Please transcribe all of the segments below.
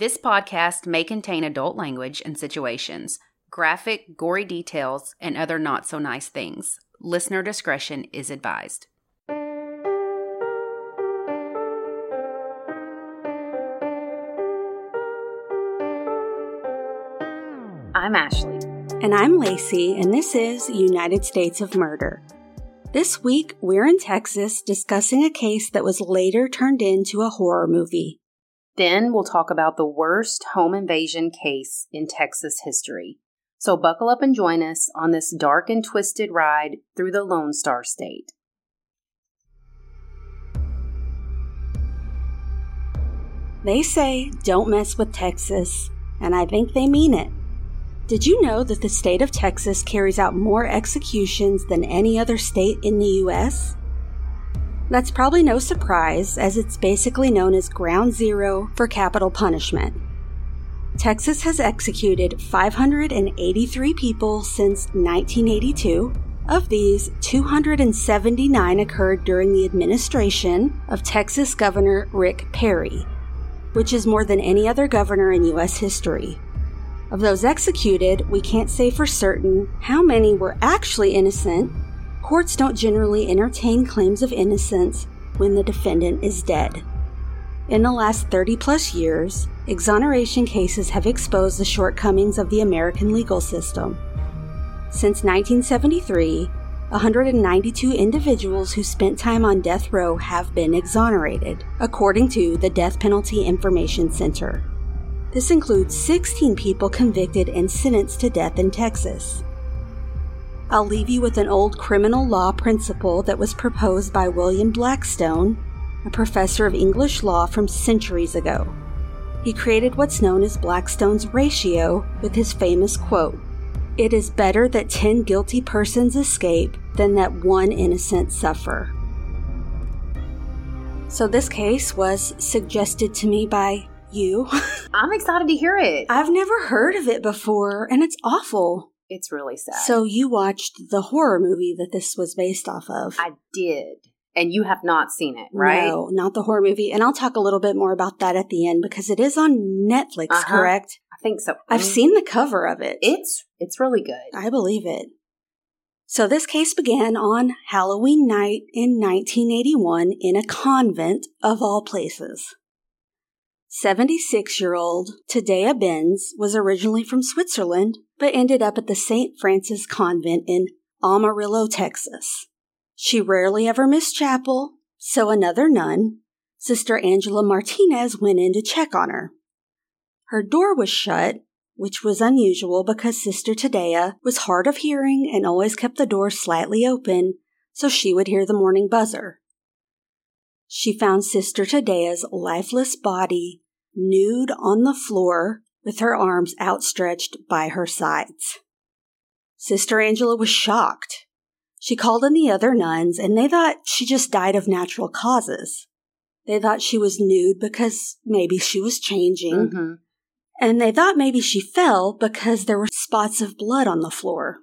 This podcast may contain adult language and situations, graphic, gory details, and other not so nice things. Listener discretion is advised. I'm Ashley. And I'm Lacey, and this is United States of Murder. This week, we're in Texas discussing a case that was later turned into a horror movie. Then we'll talk about the worst home invasion case in Texas history. So buckle up and join us on this dark and twisted ride through the Lone Star State. They say, don't mess with Texas, and I think they mean it. Did you know that the state of Texas carries out more executions than any other state in the U.S.? That's probably no surprise, as it's basically known as ground zero for capital punishment. Texas has executed 583 people since 1982. Of these, 279 occurred during the administration of Texas Governor Rick Perry, which is more than any other governor in U.S. history. Of those executed, we can't say for certain how many were actually innocent. Courts don't generally entertain claims of innocence when the defendant is dead. In the last 30 plus years, exoneration cases have exposed the shortcomings of the American legal system. Since 1973, 192 individuals who spent time on death row have been exonerated, according to the Death Penalty Information Center. This includes 16 people convicted and sentenced to death in Texas. I'll leave you with an old criminal law principle that was proposed by William Blackstone, a professor of English law from centuries ago. He created what's known as Blackstone's ratio with his famous quote It is better that 10 guilty persons escape than that one innocent suffer. So, this case was suggested to me by you. I'm excited to hear it. I've never heard of it before, and it's awful. It's really sad. So, you watched the horror movie that this was based off of? I did. And you have not seen it, right? No, not the horror movie. And I'll talk a little bit more about that at the end because it is on Netflix, Uh-huh. correct? I think so. I've Mm. seen the cover of it. it's it's really good. I believe it. So, this case began on Halloween night in 1981 in a convent of all places. 76 year old Tadea Benz was originally from Switzerland, but ended up at the St. Francis Convent in Amarillo, Texas. She rarely ever missed chapel, so another nun, Sister Angela Martinez, went in to check on her. Her door was shut, which was unusual because Sister Tadea was hard of hearing and always kept the door slightly open so she would hear the morning buzzer. She found Sister Tadea's lifeless body nude on the floor with her arms outstretched by her sides. Sister Angela was shocked. She called in the other nuns and they thought she just died of natural causes. They thought she was nude because maybe she was changing, Mhm. and they thought maybe she fell because there were spots of blood on the floor.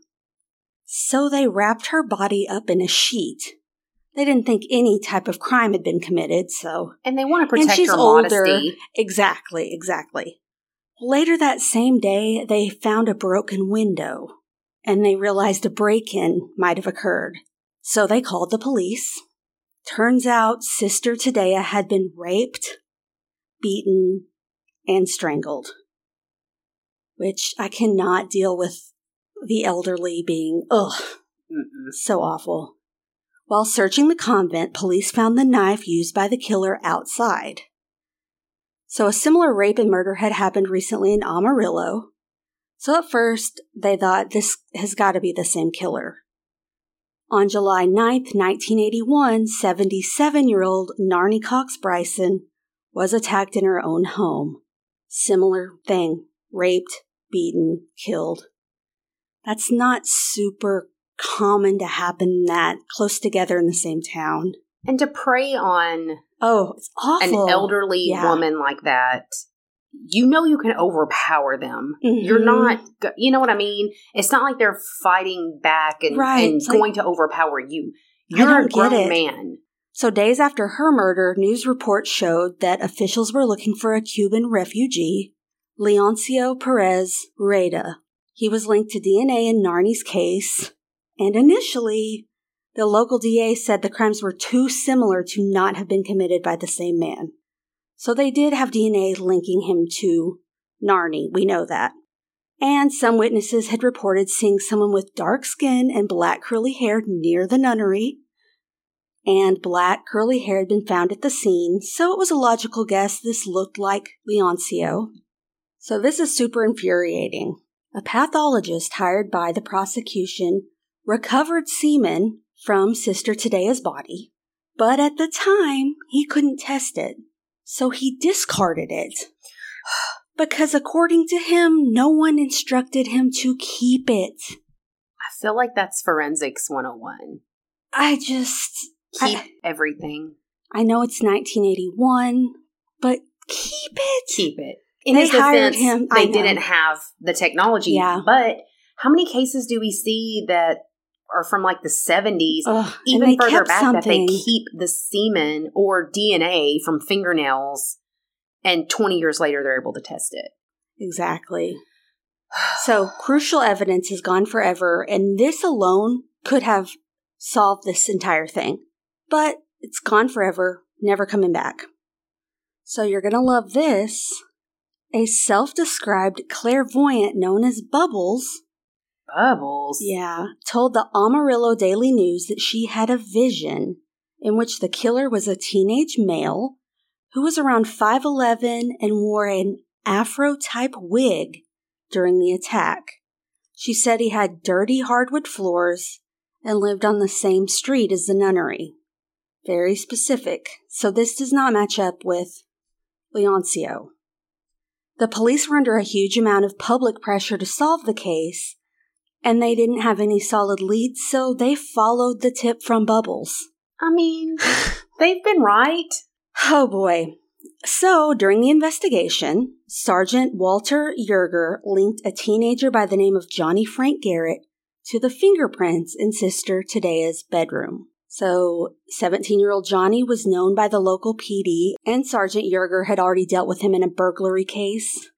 So they wrapped her body up in a sheet. They didn't think any type of crime had been committed, so. And they want to And protect she's her older. modesty. Exactly, exactly. Later that same day, they found a broken window and they realized a break in might have occurred. So they called the police. Turns out Sister Tadea had been raped, beaten, and strangled. Which I cannot deal with the elderly being, ugh, Mm-mm. so awful. While searching the convent, police found the knife used by the killer outside. So a similar rape and murder had happened recently in Amarillo. So at first, they thought this has got to be the same killer. On July 9th, 1981, 77 year old Narnie Cox Bryson was attacked in her own home. Similar thing raped, beaten, killed. That's not super common to happen that close together in the same town. And to prey on Oh, it's awful. an elderly Yeah. woman like that, you know you can overpower them. You're Mhm. not, you know what I mean? It's not like they're fighting back and, Right, and it's like- going to overpower you. You're a grown man. So, days after her murder, news reports showed that officials were looking for a Cuban refugee, Leoncio Perez Rueda. He was linked to DNA in Narni's case, and initially, the local DA said the crimes were too similar to not have been committed by the same man. So they did have DNA linking him to Narni, we know that. And some witnesses had reported seeing someone with dark skin and black curly hair near the nunnery. And black curly hair had been found at the scene, so it was a logical guess this looked like Leoncio. So this is super infuriating. A pathologist hired by the prosecution recovered semen from Sister Tadea's body, but at the time he couldn't test it, so he discarded it. because according to him, no one instructed him to keep it. I feel like that's forensics 101. I just. Keep I, everything. I know it's 1981, but keep it. Keep it. In They his hired defense, him- they didn't have the technology. Yeah. But how many cases do we see that are from like the 70s, Ugh, even further back, that they keep the semen or DNA from fingernails and 20 years later they're able to test it? Exactly. So, crucial evidence is gone forever, and this alone could have solved this entire thing. But it's gone forever, never coming back. So, you're going to love this. A self described clairvoyant known as Bubbles, Bubbles. yeah, told the Amarillo Daily News that she had a vision in which the killer was a teenage male who was around 5'11 and wore an afro type wig during the attack. She said he had dirty hardwood floors and lived on the same street as the nunnery. Very specific, so this does not match up with Leoncio. The police were under a huge amount of public pressure to solve the case, and they didn't have any solid leads, so they followed the tip from Bubbles. I mean, they've been right. Oh boy. So, during the investigation, Sergeant Walter Yerger linked a teenager by the name of Johnny Frank Garrett to the fingerprints in Sister Tadea's bedroom. So, 17 year old Johnny was known by the local PD, and Sergeant Yerger had already dealt with him in a burglary case.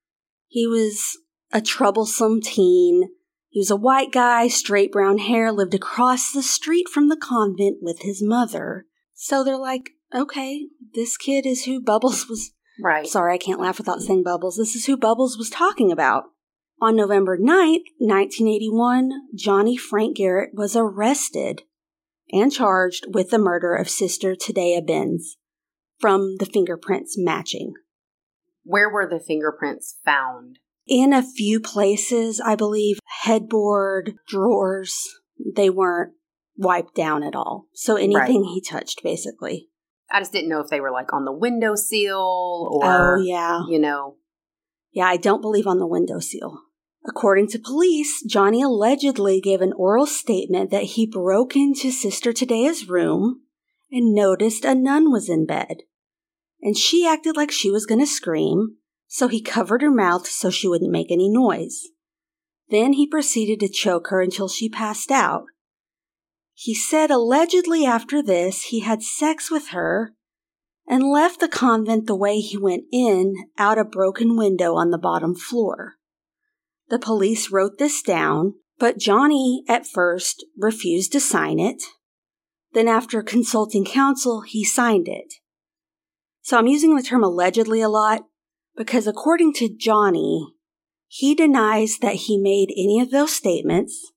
He was a troublesome teen. He was a white guy, straight brown hair, lived across the street from the convent with his mother. So they're like, okay, this kid is who Bubbles was. Right. Sorry, I can't laugh without saying Bubbles. This is who Bubbles was talking about. On November 9th, 1981, Johnny Frank Garrett was arrested and charged with the murder of Sister Tadea Benz from the fingerprints matching. Where were the fingerprints found? In a few places, I believe, headboard, drawers, they weren't wiped down at all. So anything he touched, basically. I just didn't know if they were like on the windowsill oh, or, yeah. you know, Yeah, I don't believe on the windowsill. According to police, Johnny allegedly gave an oral statement that he broke into Sister Tadea's room and noticed a nun was in bed. And she acted like she was going to scream, so he covered her mouth so she wouldn't make any noise. Then he proceeded to choke her until she passed out. He said allegedly after this he had sex with her and left the convent the way he went in, out a broken window on the bottom floor. The police wrote this down, but Johnny at first refused to sign it. Then, after consulting counsel, he signed it. So I'm using the term allegedly a lot because, according to Johnny, he denies that he made any of those statements.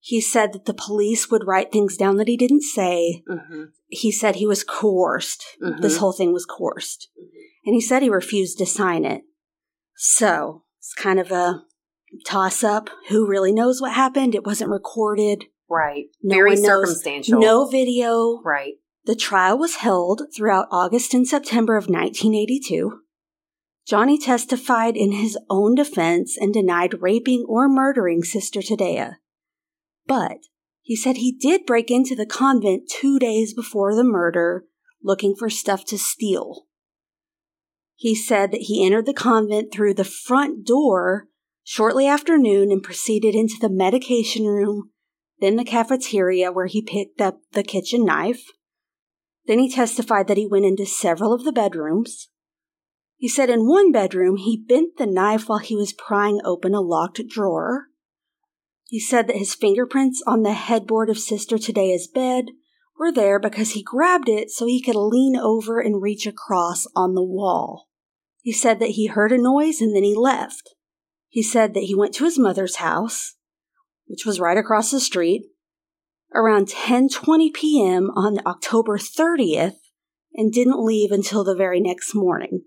He said that the police would write things down that he didn't say. mhm, He said he was coerced. mhm. This whole thing was coerced. And he said he refused to sign it. So it's kind of a toss up. Who really knows what happened? It wasn't recorded. right. No Very circumstantial. No video. Right. The trial was held throughout August and September of 1982. Johnny testified in his own defense and denied raping or murdering Sister Tadea. But he said he did break into the convent two days before the murder looking for stuff to steal. He said that he entered the convent through the front door shortly after noon and proceeded into the medication room, then the cafeteria where he picked up the kitchen knife. Then he testified that he went into several of the bedrooms. He said in one bedroom he bent the knife while he was prying open a locked drawer. He said that his fingerprints on the headboard of Sister Tadea's bed were there because he grabbed it so he could lean over and reach across on the wall. He said that he heard a noise and then he left. He said that he went to his mother's house, which was right across the street, around 10:20 p.m. on October 30th and didn't leave until the very next morning.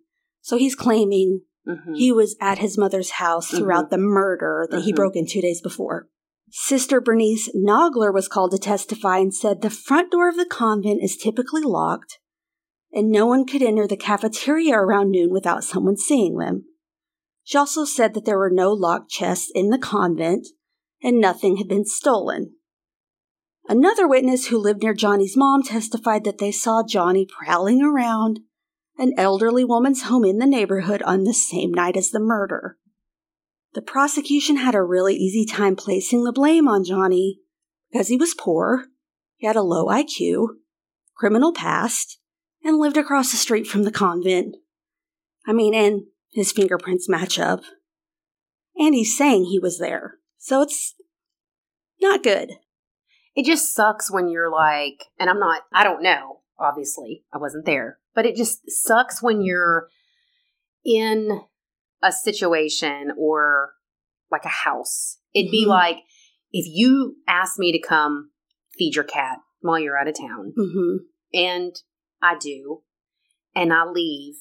So he's claiming mm-hmm. he was at his mother's house throughout mm-hmm. the murder that mm-hmm. he broke in 2 days before. Sister Bernice Nogler was called to testify and said the front door of the convent is typically locked and no one could enter the cafeteria around noon without someone seeing them. She also said that there were no locked chests in the convent and nothing had been stolen. Another witness who lived near Johnny's mom testified that they saw Johnny prowling around an elderly woman's home in the neighborhood on the same night as the murder. The prosecution had a really easy time placing the blame on Johnny because he was poor, he had a low IQ, criminal past, and lived across the street from the convent. I mean, and his fingerprints match up. And he's saying he was there. So it's not good. It just sucks when you're like, and I'm not, I don't know, obviously, I wasn't there, but it just sucks when you're in a situation or like a house. It'd be mm-hmm. like if you asked me to come feed your cat while you're out of town, mm-hmm. and I do, and I leave,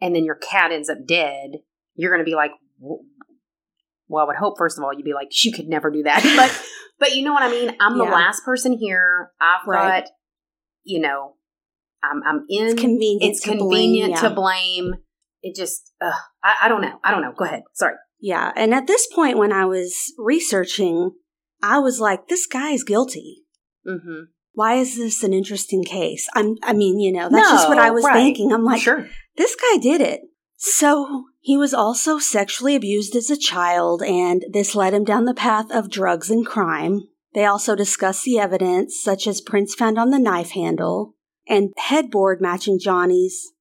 and then your cat ends up dead, you're going to be like, well, I would hope first of all you'd be like, you could never do that, but but you know what I mean. I'm yeah. the last person here. I've right. got, you know, I'm I'm in. It's convenient. It's to convenient blame, yeah. to blame it just uh, I, I don't know i don't know go ahead sorry yeah and at this point when i was researching i was like this guy is guilty mm-hmm. why is this an interesting case i'm i mean you know that's no, just what i was right. thinking i'm like sure. this guy did it so he was also sexually abused as a child and this led him down the path of drugs and crime they also discussed the evidence such as prints found on the knife handle and headboard matching johnny's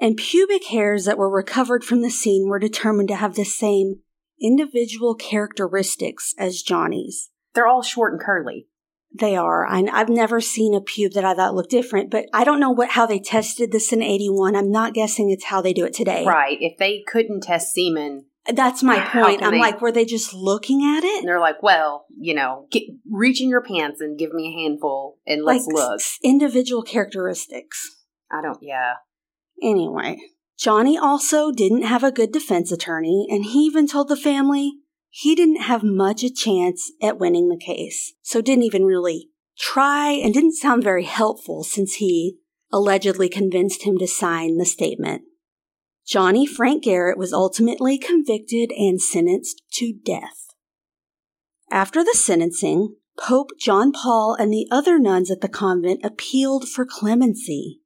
and pubic hairs that were recovered from the scene were determined to have the same individual characteristics as Johnny's. They're all short and curly. They are. I, have never seen a pube that I thought looked different, but I don't know what how they tested this in '81. I'm not guessing it's how they do it today. Right. If they couldn't test semen, that's my point. I'm they, like, were they just looking at it? And they're like, well, you know, get, reach in your pants and give me a handful and let's like, look. Individual characteristics. I don't. Yeah. Anyway, Johnny also didn't have a good defense attorney, and he even told the family he didn't have much a chance at winning the case, so didn't even really try and didn't sound very helpful since he allegedly convinced him to sign the statement. Johnny Frank Garrett was ultimately convicted and sentenced to death. After the sentencing, Pope John Paul and the other nuns at the convent appealed for clemency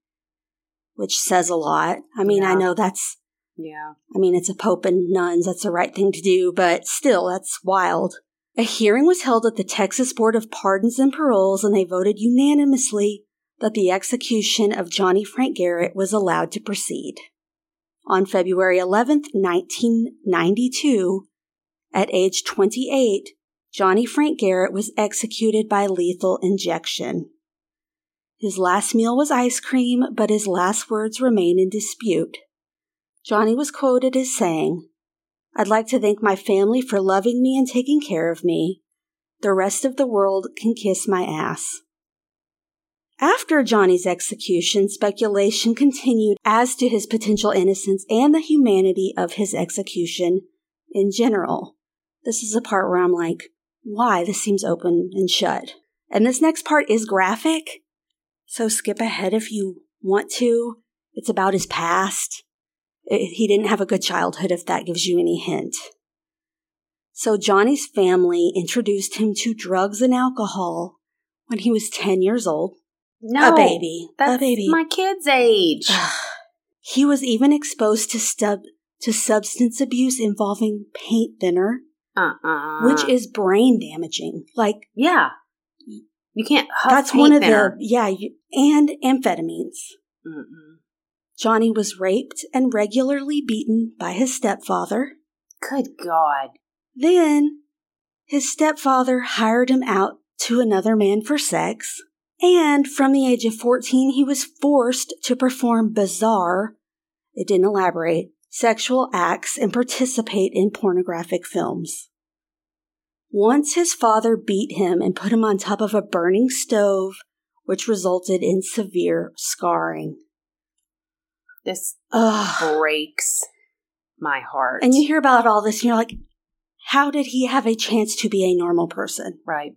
which says a lot. I mean, yeah. I know that's, yeah. I mean, it's a pope and nuns. That's the right thing to do, but still, that's wild. A hearing was held at the Texas Board of Pardons and Paroles, and they voted unanimously that the execution of Johnny Frank Garrett was allowed to proceed. On February 11th, 1992, at age 28, Johnny Frank Garrett was executed by lethal injection. His last meal was ice cream, but his last words remain in dispute. Johnny was quoted as saying, I'd like to thank my family for loving me and taking care of me. The rest of the world can kiss my ass. After Johnny's execution, speculation continued as to his potential innocence and the humanity of his execution in general. This is the part where I'm like, why? This seems open and shut. And this next part is graphic, so skip ahead if you want to. It's about his past. It, he didn't have a good childhood, if that gives you any hint. So Johnny's family introduced him to drugs and alcohol when he was 10 years old. No. A baby. That's a baby. my kid's age. he was even exposed to stub to substance abuse involving paint thinner. Uh-uh. Which is brain damaging. Like Yeah You can't That's paint one of thinner. the yeah, you, and amphetamines. Mm-mm. Johnny was raped and regularly beaten by his stepfather. Good God. Then his stepfather hired him out to another man for sex. And from the age of 14, he was forced to perform bizarre, it didn't elaborate, sexual acts and participate in pornographic films. Once his father beat him and put him on top of a burning stove, which resulted in severe scarring. This Ugh. breaks my heart. And you hear about all this and you're like, how did he have a chance to be a normal person? right.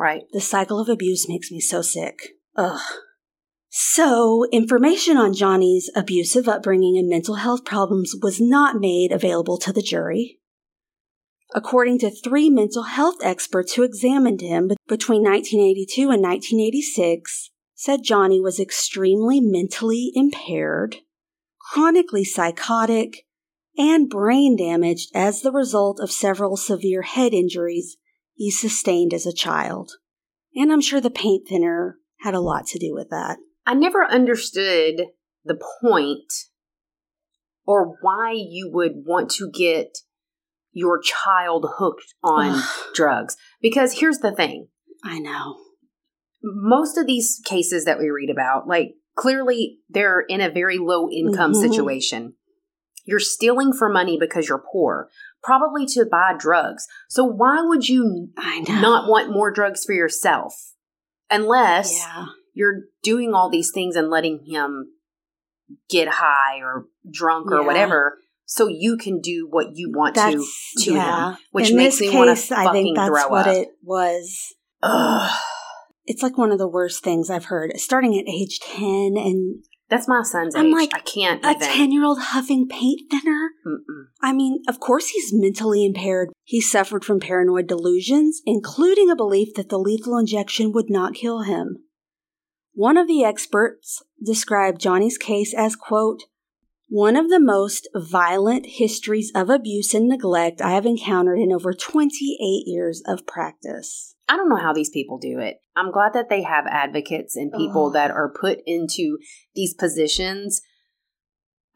Right. The cycle of abuse makes me so sick. Ugh. So, information on Johnny's abusive upbringing and mental health problems was not made available to the jury. According to three mental health experts who examined him between 1982 and 1986, said Johnny was extremely mentally impaired, chronically psychotic, and brain damaged as the result of several severe head injuries he sustained as a child. And I'm sure the paint thinner had a lot to do with that. I never understood the point or why you would want to get your child hooked on drugs. Because here's the thing I know. most of these cases that we read about, like clearly they're in a very low income Mhm. situation. You're stealing for money because you're poor, probably to buy drugs. So why would you not want more drugs for yourself? Unless Yeah. you're doing all these things and letting him get high or drunk or Yeah. whatever so you can do what you want to That's to yeah. him, which In makes this me want case, to I think that's throw what up. it was. Ugh. It's like one of the worst things I've heard. Starting at age 10 and That's my son's I'm age. like, I can't a even. 10 year old huffing paint thinner. Mm-mm. I mean, of course he's mentally impaired. He suffered from paranoid delusions, including a belief that the lethal injection would not kill him. One of the experts described Johnny's case as, quote, one of the most violent histories of abuse and neglect I have encountered in over 28 years of practice. I don't know how these people do it. I'm glad that they have advocates and people Ugh. that are put into these positions.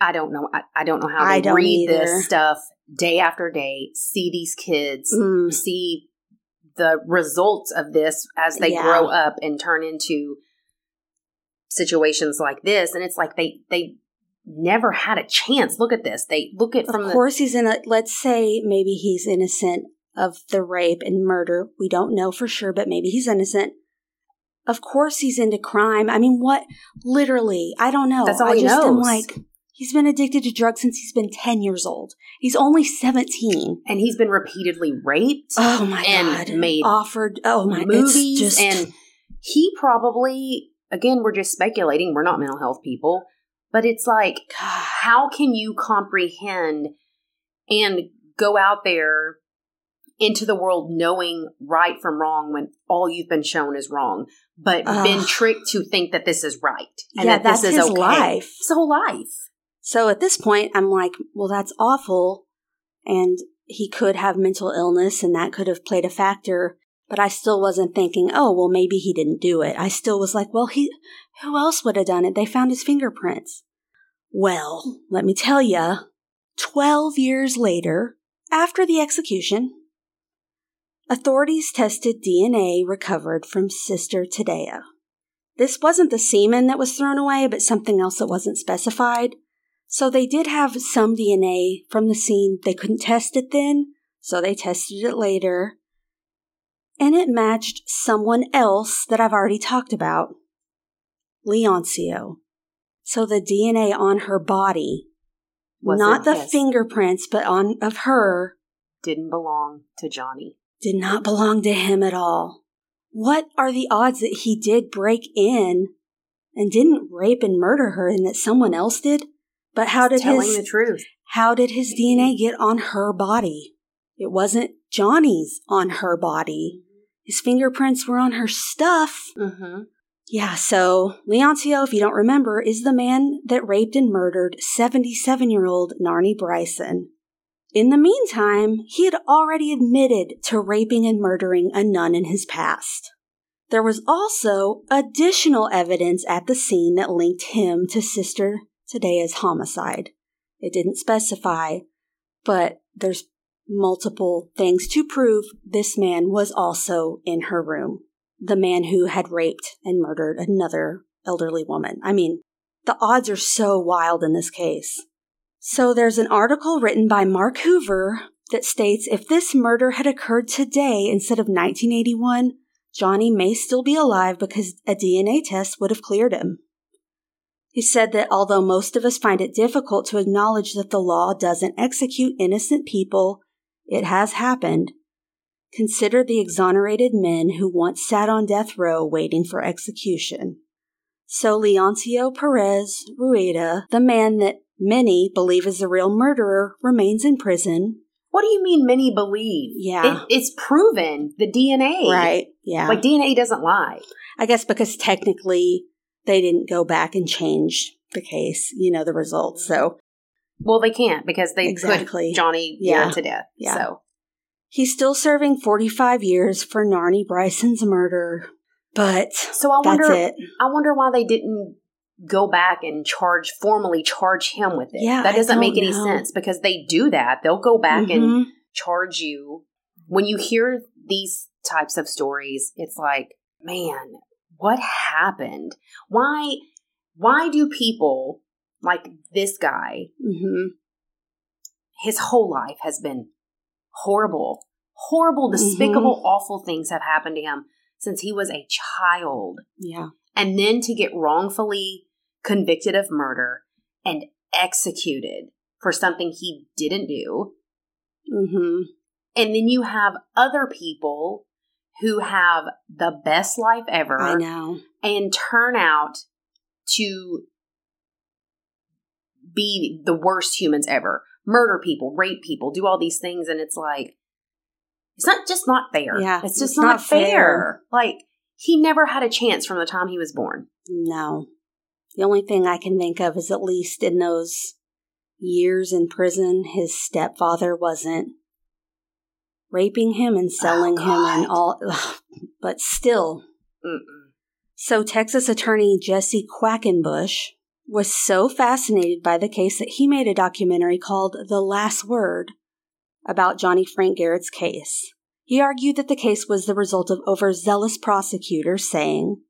I don't know. I, I don't know how they read either. this stuff day after day, see these kids, Mm, see the results of this as they Yeah. grow up and turn into situations like this. And it's like they they never had a chance. Look at this. They look at from of the course, he's in a, let's say maybe he's innocent of the rape and murder. We don't know for sure, but maybe he's innocent. Of course, he's into crime. I mean, what? Literally, I don't know. That's all I he just am like, he's been addicted to drugs since he's been 10 years old. He's only 17. and he's been repeatedly raped. Oh my And God. made Offered, oh my, movies just, and he probably again we're just speculating we're not mental health people but it's like how can you comprehend and go out there into the world knowing right from wrong when all you've been shown is wrong but been tricked to think that this is right and Yeah, that this is his okay life. his whole life So at this point, I'm like, well, that's awful. And he could have mental illness and that could have played a factor. But I still wasn't thinking, oh, well, maybe he didn't do it. I still was like, well, he, who else would have done it? They found his fingerprints. Well, let me tell you, 12 years later, after the execution, authorities tested DNA recovered from Sister Tadea. This wasn't the semen that was thrown away, but something else that wasn't specified. So they did have some DNA from the scene. They couldn't test it then, so they tested it later. And it matched someone else that I've already talked about Leoncio. So the DNA on her body, Wasn't not the his. fingerprints, but on of her, didn't belong to johnny did not belong to him at all. What are the odds that he did break in and didn't rape and murder her and that someone else did? But how did telling his the truth how did his DNA get on her body? It wasn't Johnny's on her body. His fingerprints were on her stuff. mm-hmm. Yeah, so Leoncio, if you don't remember, is the man that raped and murdered 77 year old Narnie Bryson. In the meantime, he had already admitted to raping and murdering a nun in his past. There was also additional evidence at the scene that linked him to Sister Tadea's homicide. It didn't specify, but there's multiple things to prove this man was also in her room. The man who had raped and murdered another elderly woman. I mean, the odds are so wild in this case. So there's an article written by Marc Hoover that states if this murder had occurred today instead of 1981, Johnny may still be alive because a DNA test would have cleared him. He said that although most of us find it difficult to acknowledge that the law doesn't execute innocent people, it has happened. Consider the exonerated men who once sat on death row waiting for execution. So Leoncio Perez Rueda, the man that many believe is the real murderer, remains in prison what do you mean many believe? Yeah. It, it's proven. The DNA. Right. Yeah. Like DNA doesn't lie. I guess because technically they didn't go back and change the case, you know, the results. So. Well, they can't because they exactly. Johnny Yeah. to death. Yeah. So He's still serving 45 years for Narnie Bryson's murder. But so I that's wonder it. I wonder why they didn't go back and charge formally charge him with it. Yeah, that doesn't make any know. sense because they do that. They'll go back and Mhm. charge you. When you hear these types of stories, it's like, man, what happened? Why why do people like this guy, mm-hmm. his whole life has been horrible, horrible, despicable, awful things have happened to him since he was a child. Yeah. And then to get wrongfully convicted of murder and executed for something he didn't do. hmm And then you have other people who have the best life ever I know. and turn out to be the worst humans ever. Murder people, rape people, do all these things, and it's like it's not just not fair. Yeah, it's just it's not, not fair. fair. Like he never had a chance from the time he was born. No. The only thing I can think of is at least in those years in prison, his stepfather wasn't raping him and selling him and oh, all. ugh, but still. Mm-mm. So, Texas attorney Jesse Quackenbush was so fascinated by the case that he made a documentary called The Last Word about Johnny Frank Garrett's case. He argued that the case was the result of overzealous prosecutors saying,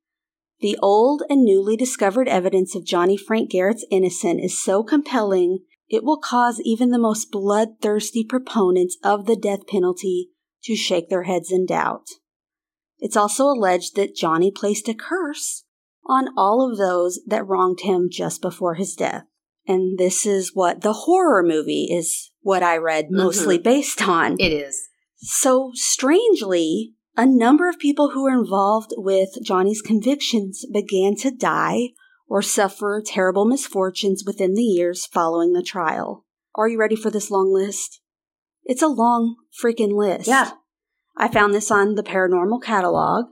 The old and newly discovered evidence of Johnny Frank Garrett's innocence is so compelling it will cause even the most bloodthirsty proponents of the death penalty to shake their heads in doubt. It's also alleged that Johnny placed a curse on all of those that wronged him just before his death. And this is what the horror movie is what I read mm-hmm. mostly based on. It is. So strangely, a number of people who were involved with Johnny's convictions began to die or suffer terrible misfortunes within the years following the trial. Are you ready for this long list? It's a long freaking list. Yeah. I found this on the paranormal catalog.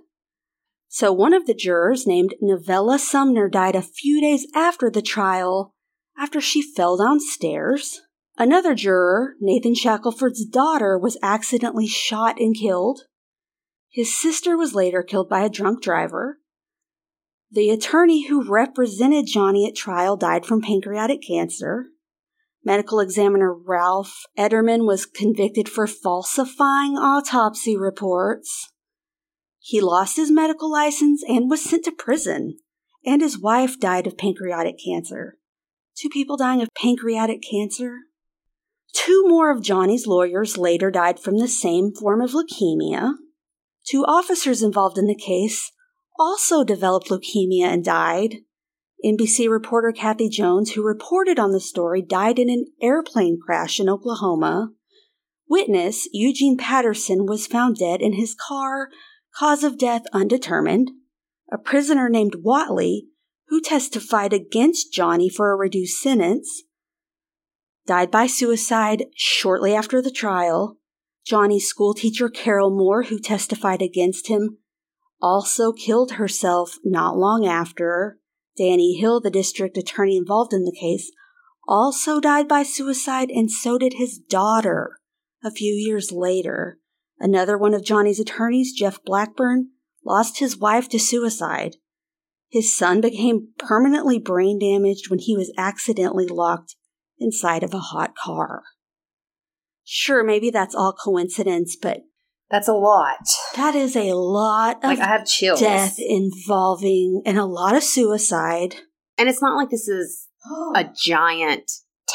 So one of the jurors named Novella Sumner died a few days after the trial after she fell downstairs. Another juror, Nathan Shackelford's daughter, was accidentally shot and killed. His sister was later killed by a drunk driver. The attorney who represented Johnny at trial died from pancreatic cancer. Medical examiner Ralph Erdmann was convicted for falsifying autopsy reports. He lost his medical license and was sent to prison, and his wife died of pancreatic cancer. Two people dying of pancreatic cancer? Two more of Johnny's lawyers later died from the same form of leukemia. Two officers involved in the case also developed leukemia and died. NBC reporter Kathy Jones, who reported on the story, died in an airplane crash in Oklahoma. Witness Eugene Patterson was found dead in his car, cause of death undetermined. A prisoner named Watley, who testified against Johnny for a reduced sentence, died by suicide shortly after the trial. Johnny's schoolteacher Carol Moore, who testified against him, also killed herself not long after. Danny Hill, the district attorney involved in the case, also died by suicide, and so did his daughter a few years later. Another one of Johnny's attorneys, Jeff Blackburn, lost his wife to suicide. His son became permanently brain damaged when he was accidentally locked inside of a hot car. Sure, maybe that's all coincidence, but That's a lot. that is a lot of Like I have chills. death involving and a lot of suicide. And it's not like this is a giant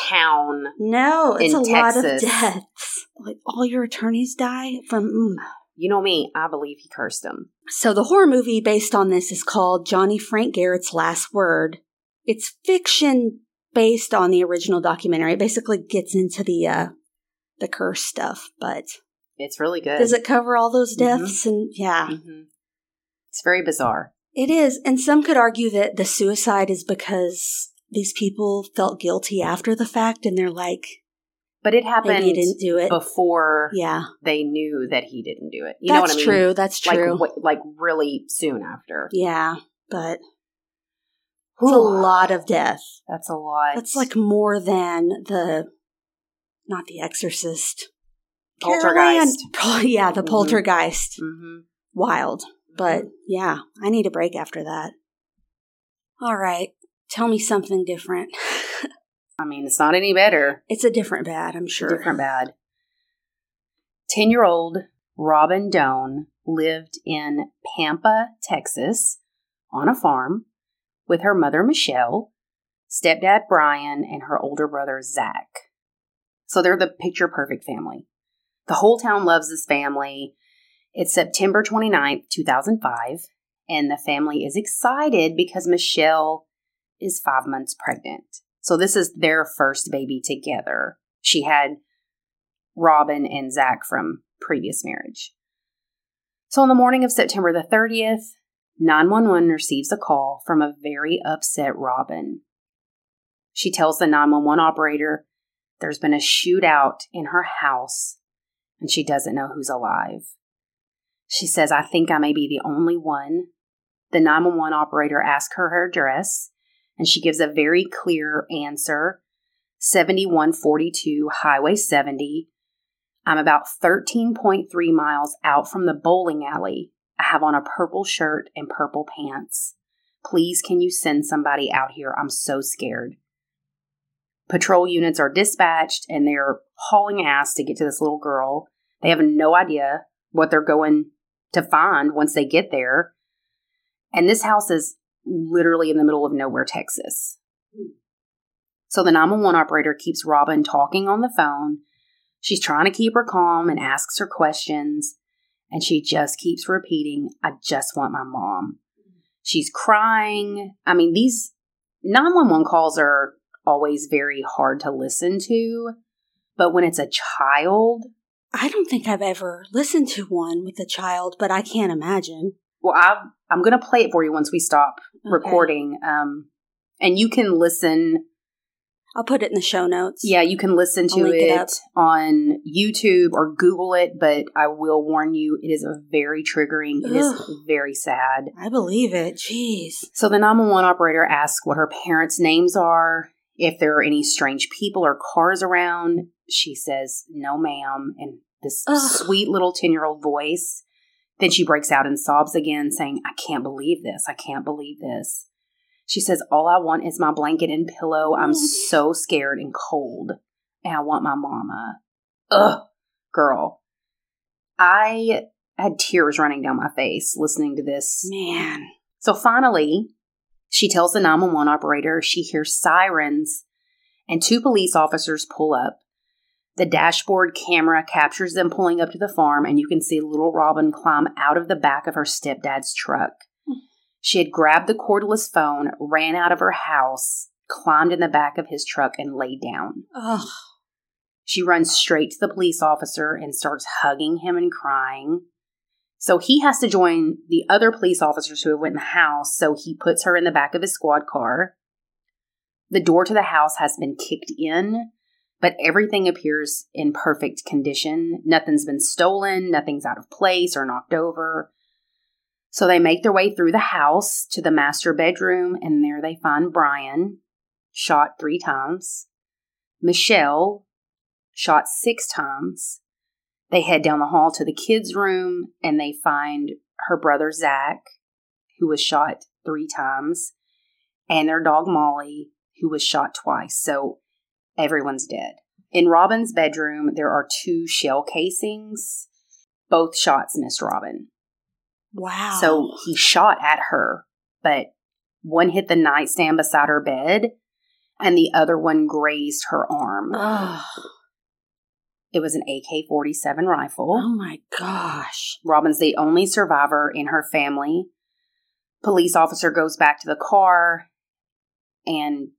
town. No, it's a lot of deaths. Like all your attorneys die from. mm. You know me, I believe he cursed them. So the horror movie based on this is called Johnny Frank Garrett's Last Word. It's fiction based on the original documentary. It basically gets into the uh the curse stuff, but It's really good. does it cover all those Mhm. deaths? And yeah, hmm It's very bizarre. it is. And some could argue that the suicide is because these people felt guilty after the fact, and they're like, But it happened maybe didn't do it. before Yeah, they knew that he didn't do it. You know that's what I mean? That's true. That's true. Like, what, like really soon after. yeah, but it's a lot of death. That's a lot. That's like more than the, not the Exorcist. Poltergeist. Yeah, the Mhm. poltergeist. hmm Wild. But yeah, I need a break after that. All right. Tell me something different. I mean, it's not any better. it's a different bad, I'm sure. Different bad. 10 year old Robin Doan lived in Pampa, Texas, on a farm with her mother, Michelle, stepdad, Brian, and her older brother, Zach. So they're the picture perfect family. The whole town loves this family. It's September 29th, 2005, and the family is excited because Michelle is five months pregnant. So this is their first baby together. She had Robin and Zach from previous marriage. So on the morning of September the 30th, 911 receives a call from a very upset Robin. She tells the 911 operator there's been a shootout in her house and she doesn't know who's alive. She says, I think I may be the only one. The 911 operator asks her her address and she gives a very clear answer 7142 Highway 70. I'm about 13.3 miles out from the bowling alley. I have on a purple shirt and purple pants. Please, can you send somebody out here? I'm so scared. Patrol units are dispatched and they're hauling ass to get to this little girl. They have no idea what they're going to find once they get there. And this house is literally in the middle of nowhere, Texas. So the 911 operator keeps Robin talking on the phone. She's trying to keep her calm and asks her questions. And she just keeps repeating, I just want my mom. She's crying. I mean, these 911 calls are always very hard to listen to. But when it's a child, I don't think I've ever listened to one with a child, but I can't imagine. well, I, I'm going to play it for you once we stop Okay. recording. Um, and you can listen I'll put it in the show notes. Yeah, you can listen to it, it on YouTube or Google it, but I will warn you, it is a very triggering. It is Ugh. very sad. I believe it. Jeez. So the 911 operator asks what her parents' names are, if there are any strange people or cars around. She says, no, ma'am, in this Ugh. sweet little 10 year old voice. Then she breaks out in sobs again, saying, I can't believe this. I can't believe this. She says, All I want is my blanket and pillow. I'm so scared and cold. And I want my mama. Ugh, girl. I had tears running down my face listening to this. Man. So finally, she tells the 911 operator she hears sirens and two police officers pull up. The dashboard camera captures them pulling up to the farm, and you can see little Robin climb out of the back of her stepdad's truck. Hmm. She had grabbed the cordless phone, ran out of her house, climbed in the back of his truck, and laid down. Ugh. She runs straight to the police officer and starts hugging him and crying. So he has to join the other police officers who have went in the house, so he puts her in the back of his squad car. The door to the house has been kicked in, but everything appears in perfect condition. Nothing's been stolen, nothing's out of place or knocked over. So they make their way through the house to the master bedroom, and there they find Brian, shot three times. Michelle, shot six times. They head down the hall to the kids' room and they find her brother Zach, who was shot three times, and their dog Molly, who was shot twice. So everyone's dead. In Robin's bedroom, there are two shell casings. Both shots missed Robin. Wow. So he shot at her, but one hit the nightstand beside her bed, and the other one grazed her arm. Ugh. It was an AK 47 rifle. Oh my gosh. Robin's the only survivor in her family. Police officer goes back to the car and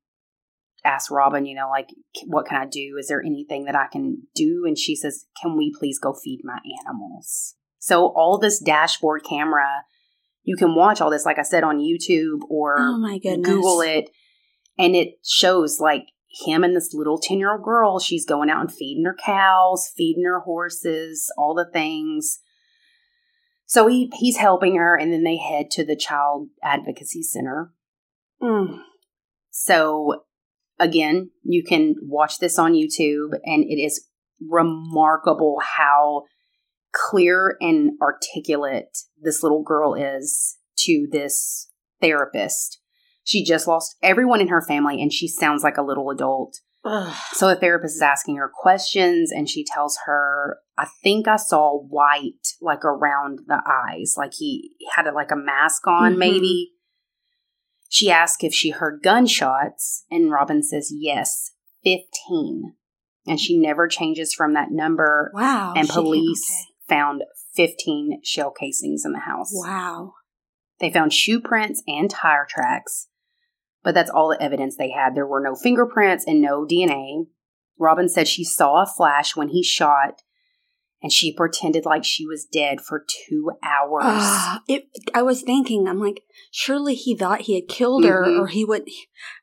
asks Robin, you know, like, what can I do? Is there anything that I can do? And she says, can we please go feed my animals? So, all this dashboard camera, you can watch all this, like I said, on YouTube or Oh. Google it. And it shows like him and this little 10 year old girl. She's going out and feeding her cows, feeding her horses, all the things. So he, he's helping her, and then they head to the Child Advocacy Center. Mm. So, again, you can watch this on YouTube, and it is remarkable how clear and articulate this little girl is to this therapist. She just lost everyone in her family, and she sounds like a little adult. Ugh. So the therapist is asking her questions, and she tells her, "I think I saw white like around the eyes, like he had a, like a mask on, Mhm. maybe." She asks if she heard gunshots, and Robin says yes, fifteen, and she never changes from that number. Wow. and police found fifteen shell casings in the house. Wow. They found shoe prints and tire tracks, but that's all the evidence they had. There were no fingerprints and no DNA. Robin said she saw a flash when he shot, and she pretended like she was dead for two hours. Ah, it, I was thinking, I'm like, surely he thought he had killed her, Mhm. or he would.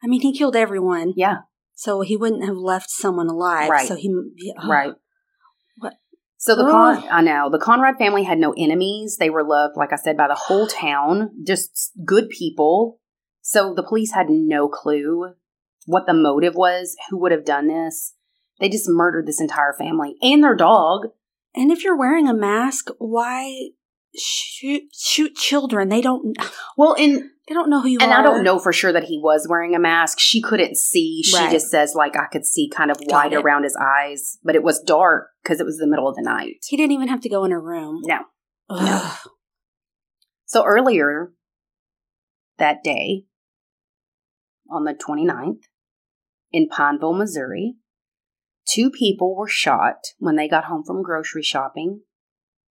I mean, he killed everyone, yeah, so he wouldn't have left someone alive. Right. So he, yeah, oh, right. What? So the. Con- I know the Conrad family had no enemies. They were loved, like I said, by the whole town. Just good people. So the police had no clue what the motive was, who would have done this. They just murdered this entire family and their dog. And if you're wearing a mask, why shoot shoot children? They don't. Well, and They don't know who you and are. And I don't know for sure that he was wearing a mask. She couldn't see. She Right. just says like I could see kind of white around his eyes, but it was dark because it was the middle of the night. He didn't even have to go in a room. No. Ugh. So earlier that day, on the 29th, in Pineville, Missouri, two people were shot when they got home from grocery shopping.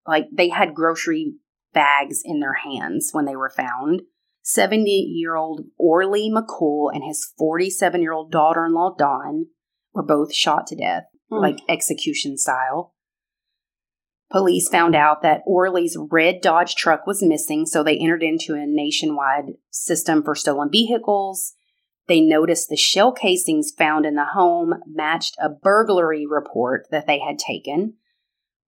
Like they had grocery bags in their hands when they were found. 70 year old Orly McCool and his 47 year old daughter in law, Dawn, were both shot to death Mm. like execution style. Police found out that Orley's red Dodge truck was missing, so they entered into a nationwide system for stolen vehicles. They noticed the shell casings found in the home matched a burglary report that they had taken.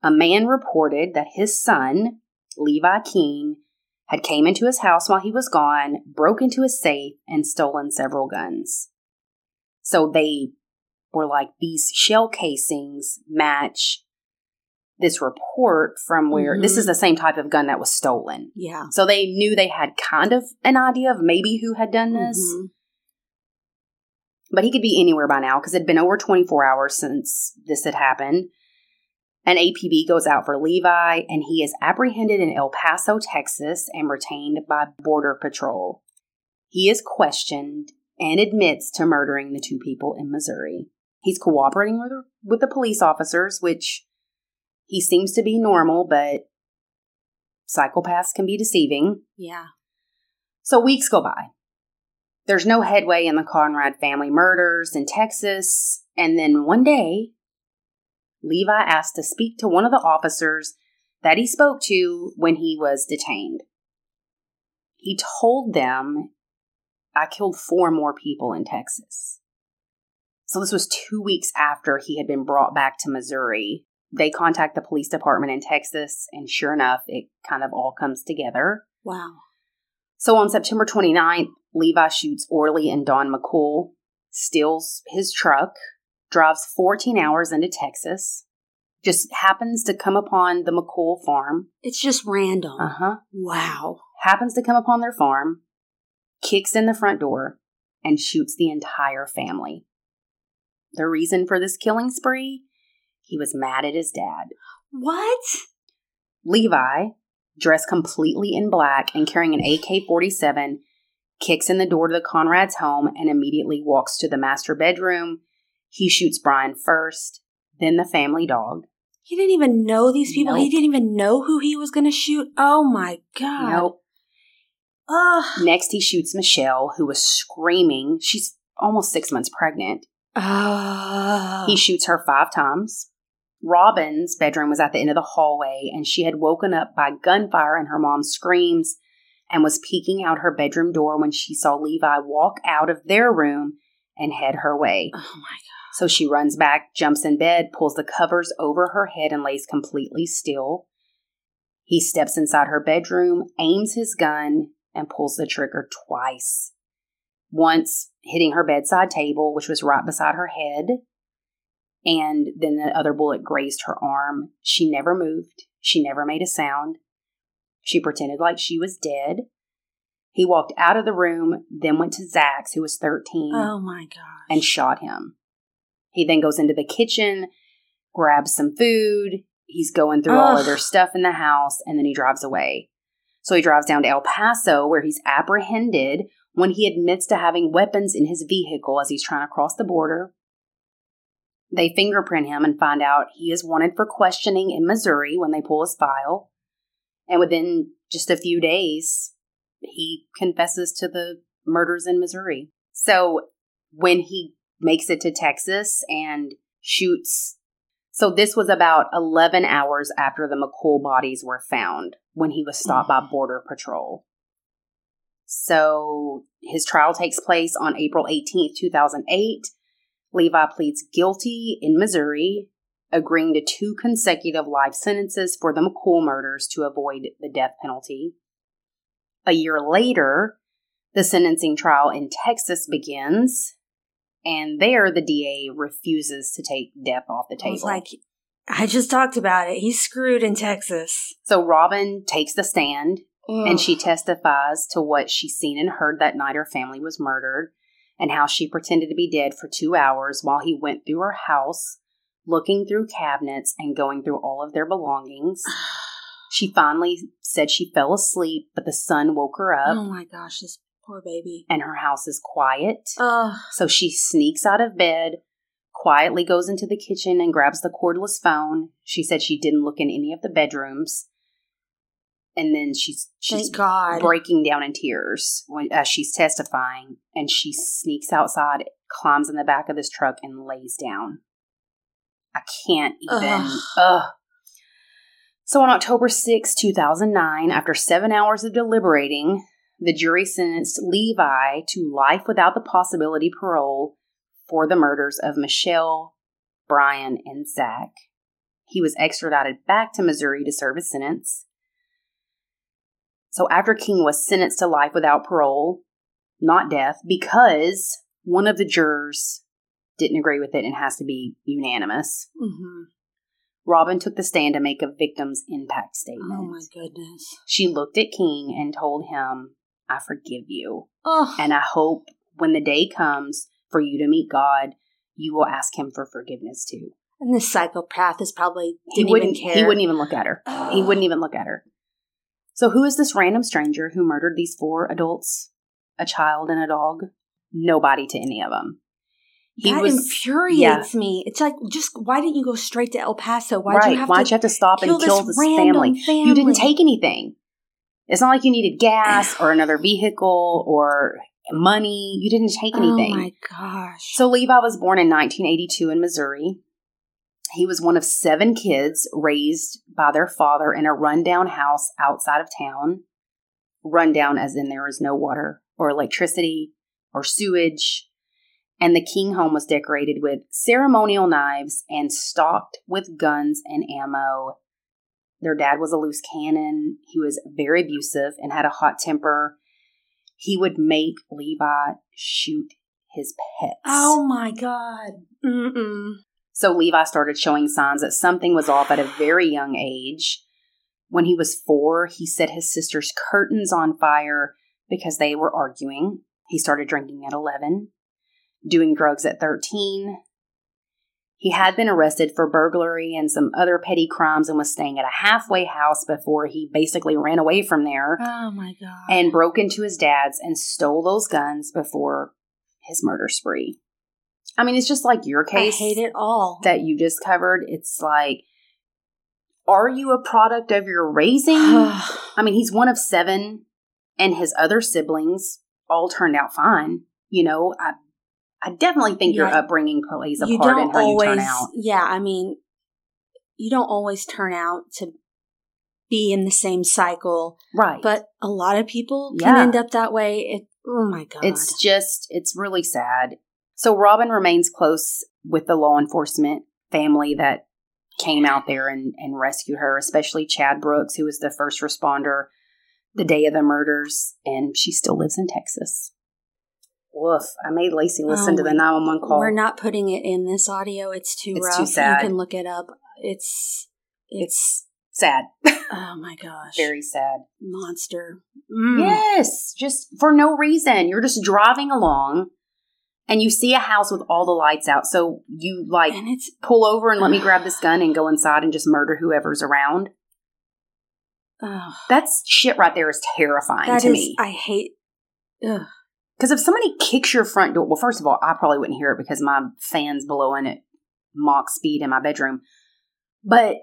A man reported that his son, Levi King, had came into his house while he was gone, broke into his safe, and stolen several guns. So they were like these shell casings match this report from where this Mhm. is the same type of gun that was stolen. Yeah. So they knew they had kind of an idea of maybe who had done this, Mhm. But he could be anywhere by now because it had been over 24 hours since this had happened. An APB goes out for Levi, and he is apprehended in El Paso, Texas, and retained by Border Patrol. He is questioned and admits to murdering the two people in Missouri. He's cooperating with, with the police officers, which he seems to be normal, but psychopaths can be deceiving. Yeah. So weeks go by. There's no headway in the Conrad family murders in Texas. And then one day, Levi asked to speak to one of the officers that he spoke to when he was detained. He told them, I killed four more people in Texas. So this was two weeks after he had been brought back to Missouri. They contact the police department in Texas, and sure enough, it kind of all comes together. Wow. So on September 29th, Levi shoots Orly and Dawn McCool, steals his truck, drives 14 hours into Texas, just happens to come upon the McCool farm. It's just random. Uh huh. Wow. Happens to come upon their farm, kicks in the front door, and shoots the entire family. The reason for this killing spree? He was mad at his dad. What? Levi, dressed completely in black and carrying an AK 47, kicks in the door to the Conrad's home and immediately walks to the master bedroom. He shoots Brian first, then the family dog. He didn't even know these people. He didn't even know who he was going to shoot. Oh my god. Nope. Ugh. Next, he shoots Michelle, who was screaming. She's almost six months pregnant. Ugh. He shoots her five times. Robin's bedroom was at the end of the hallway, and she had woken up by gunfire and her mom's screams and was peeking out her bedroom door when she saw Levi walk out of their room and head her way. oh my So she runs back, jumps in bed, pulls the covers over her head, and lays completely still. He steps inside her bedroom, aims his gun, and pulls the trigger twice. Once hitting her bedside table, which was right beside her head, and then the other bullet grazed her arm. She never moved. She never made a sound. She pretended like she was dead. He walked out of the room, then went to Zach's, who was 13. Oh my gosh. and shot him. He then goes into the kitchen, grabs some food. He's going through all of their stuff in the house, and then he drives away. So he drives down to El Paso, where he's apprehended when he admits to having weapons in his vehicle as he's trying to cross the border. They fingerprint him and find out he is wanted for questioning in Missouri when they pull his file. And within just a few days, he confesses to the murders in Missouri. So when he makes it to Texas and shoots. So this was about 11 hours after the McCool bodies were found when he was stopped by mm. Border Patrol. So his trial takes place on April 18th, 2008. Levi pleads guilty in Missouri, agreeing to two consecutive life sentences for the McCool murders to avoid the death penalty. A year later, the sentencing trial in Texas begins, and there the DA refuses to take death off the table. like, I just talked about it. He's screwed in Texas. so Robin takes the stand and she testifies to what she's seen and heard that night her family was murdered and how she pretended to be dead for two hours while he went through her house, looking through cabinets and going through all of their belongings. She finally said she fell asleep, but the sun woke her up Oh my gosh, this poor baby. and her house is quiet. Ugh. So she sneaks out of bed, quietly goes into the kitchen and grabs the cordless phone. She said she didn't look in any of the bedrooms. And then she's she's Thank God. breaking down in tears when, as she's testifying, and she sneaks outside, climbs in the back of this truck, and lays down. I can't even. Ugh. Ugh. So on October 6, 2009, after seven hours of deliberating, the jury sentenced Levi to life without the possibility parole for the murders of Michelle, Brian, and Zach. He was extradited back to Missouri to serve his sentence. So after King was sentenced to life without parole, not death, because one of the jurors didn't agree with it and has to be unanimous, hmm Robin took the stand to make a victim's impact statement. Oh my goodness. She looked at King and told him, I forgive you. Oh. And I hope when the day comes for you to meet God, you will ask him for forgiveness too. And this psychopath is probably He didn't wouldn't even care. he wouldn't even look at her. He wouldn't even look at her. So who is this random stranger who murdered these four adults, a child and a dog? Nobody to any of them. He that was infuriates me. It's like, just why didn't you go straight to El Paso? Why'd right. you have Why'd to you have to stop and kill kill this this family? family? You didn't take anything. It's not like you needed gas or another vehicle or money. You didn't take oh anything. Oh my gosh. So Levi was born in 1982 in Missouri. He was one of seven kids raised by their father in a rundown house outside of town. Rundown as in there is no water or electricity or sewage. And the King home was decorated with ceremonial knives and stocked with guns and ammo. Their dad was a loose cannon. He was very abusive and had a hot temper. He would make Levi shoot his pets. oh my god. Mm-mm. So Levi started showing signs that something was off at a very young age. When he was four, he set his sister's curtains on fire because they were arguing. He started drinking at 11, doing drugs at 13. He had been arrested for burglary and some other petty crimes and was staying at a halfway house before he basically ran away from there Oh my god. and broke into his dad's and stole those guns before his murder spree. I mean, it's just like your case. I hate it all. that you just covered. It's like, are you a product of your raising? I I mean, he's one of seven, and his other siblings all turned out fine. You know, I, I definitely think your Yeah. upbringing plays a you part in how always, you turn out. yeah. I mean, you don't always turn out to be in the same cycle, Right. but a lot of people can Yeah. end up that way. It. Oh my god. It's just, it's really sad. So Robin remains close with the law enforcement family that came out there and, and rescued her, especially Chad Brooks, who was the first responder the day of the murders, and she still lives in Texas. Woof. I made Lacey listen Oh to the my- 911 call. We're not putting it in this audio. It's too It's rough. too sad. You can look it up. It's it's sad. oh my gosh, Very sad. monster. Mm. Yes, just for no reason. You're just driving along and you see a house with all the lights out. So you like and it's pull over and let me grab this gun and go inside and just murder whoever's around. oh, That's shit right there is terrifying that to is- me. I hate. Ugh. Because if somebody kicks your front door, well, first of all, I probably wouldn't hear it because my fan's blowing at mock speed in my bedroom. But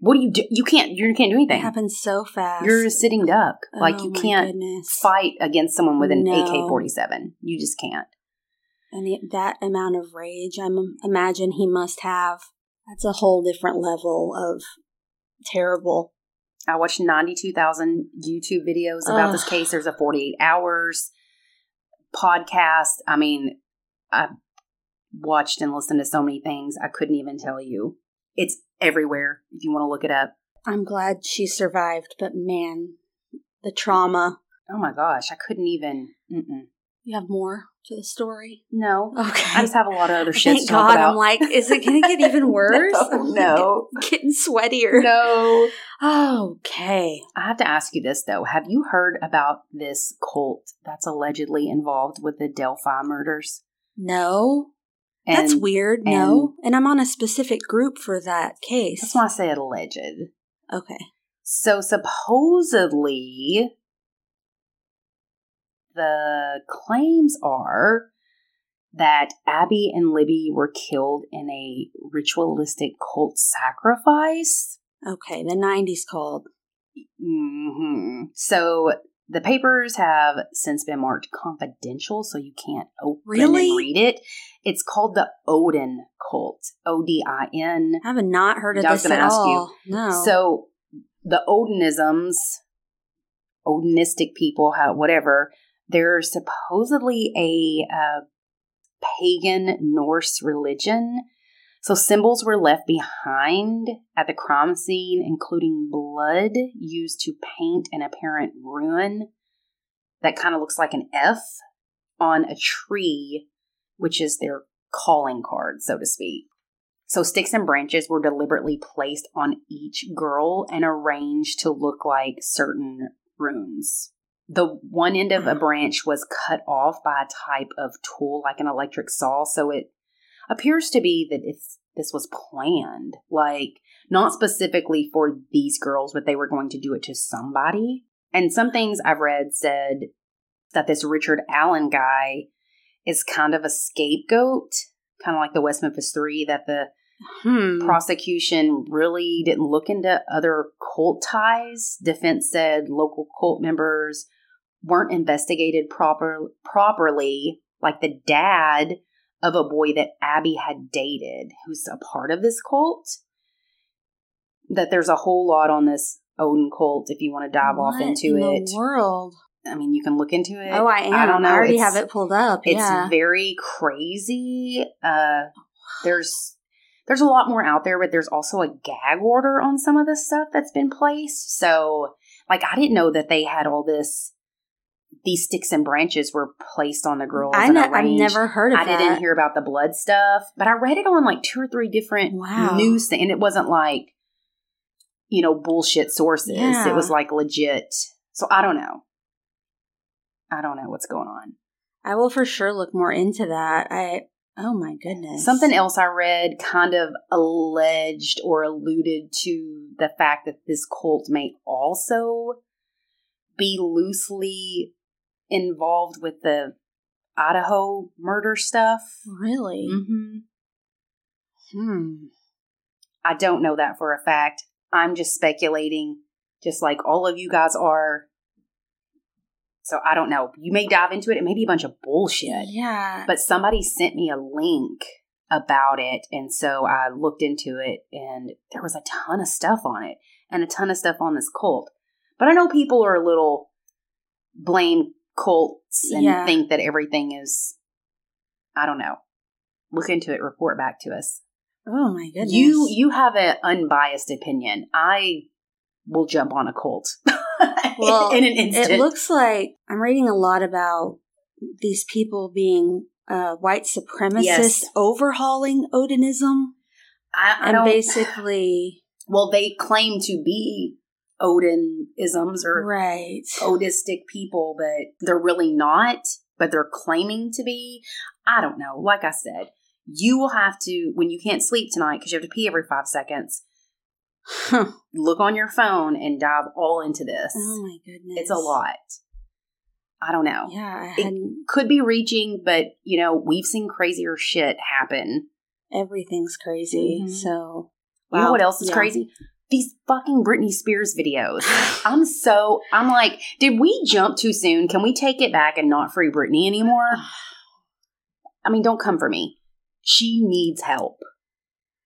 what do you do? You can't. You can't do anything. It happens so fast. You're a sitting duck. Oh like Oh you can't goodness. fight against someone with an No. AK forty seven. You just can't. and the, that amount of rage. I imagine he must have. That's a whole different level of terrible. I watched 92,000 YouTube videos about this case. There's a 48 hours podcast. I mean, I watched and listened to so many things. I couldn't even tell you. It's everywhere if you want to look it up. I'm glad she survived, but man, the trauma. Oh my gosh, I couldn't even. Mm-mm. You have more to the story? No. Okay. I just have a lot of other shit Thank to talk God. about. I'm like, is it going to get even worse? No, no. Getting sweatier. no. Okay. I have to ask you this though. Have you heard about this cult that's allegedly involved with the Delphi murders? No. And That's weird. no. And I'm on a specific group for that case. That's why I said alleged. Okay. So supposedly, the claims are that Abby and Libby were killed in a ritualistic cult sacrifice. Okay. The 90s called. hmm So the papers have since been marked confidential, so you can't open Really? and read it. It's called the Odin cult. O D I N. I have not heard of I was this at ask you. all. No. So the Odinisms, Odinistic people, whatever, they're supposedly a uh, pagan Norse religion. So symbols were left behind at the crime scene, including blood used to paint an apparent rune that kind of looks like an F on a tree, which is their calling card, so to speak. So sticks and branches were deliberately placed on each girl and arranged to look like certain runes. The one end of a mm-hmm. branch was cut off by a type of tool like an electric saw, so it appears to be that it's this was planned. Like not specifically for these girls, but they were going to do it to somebody. And some things I've read said that this Richard Allen guy is kind of a scapegoat, kind of like the West Memphis Three, that the hmm. prosecution really didn't look into other cult ties. Defense said local cult members weren't investigated proper properly, like the dad of a boy that Abby had dated, who's a part of this cult. That there's a whole lot on this Odin cult if you want to dive off into in it. The world. I mean, you can look into it. Oh, I am. I don't know. I already It's- have it pulled up. it's yeah. very crazy. Uh, there's there's a lot more out there, but there's also a gag order on some of the stuff that's been placed. So, like, I didn't know that they had all this these sticks and branches were placed on the girls. I ne- I've never heard of I that. didn't hear about the blood stuff, but I read it on like two or three different Wow. news and it wasn't like you know bullshit sources. Yeah. It was like legit. So I don't know. I don't know what's going on. I will for sure look more into that. I oh my goodness. Something else I read kind of alleged or alluded to the fact that this cult may also be loosely involved with the Idaho murder stuff. Really? Mm-hmm. Hmm. I don't know that for a fact. I'm just speculating, just like all of you guys are. So I don't know. You may dive into it. It may be a bunch of bullshit. Yeah. But somebody sent me a link about it. And so I looked into it and there was a ton of stuff on it and a ton of stuff on this cult. But I know people are a little blame cults and Yeah. think that everything is, I don't know. Look into it, report back to us. oh my goodness. You you have an unbiased opinion. I will jump on a cult Well, in an instant. It looks like I'm reading a lot about these people being uh, white supremacists Yes. overhauling Odinism I, I and don't, basically well, they claim to be Odinisms or right. Odistic people, but they're really not. But they're claiming to be. I don't know. Like I said, you will have to when you can't sleep tonight because you have to pee every five seconds. Look on your phone and dive all into this. Oh my goodness. it's a lot. I don't know. Yeah, I It- could be reaching, but you know, we've seen crazier shit happen. Everything's crazy. Mhm. So You know what else is Yeah. crazy? These fucking Britney Spears videos. I'm so I'm like, did we jump too soon? Can we take it back and not free Britney anymore? I mean, don't come for me. She needs help.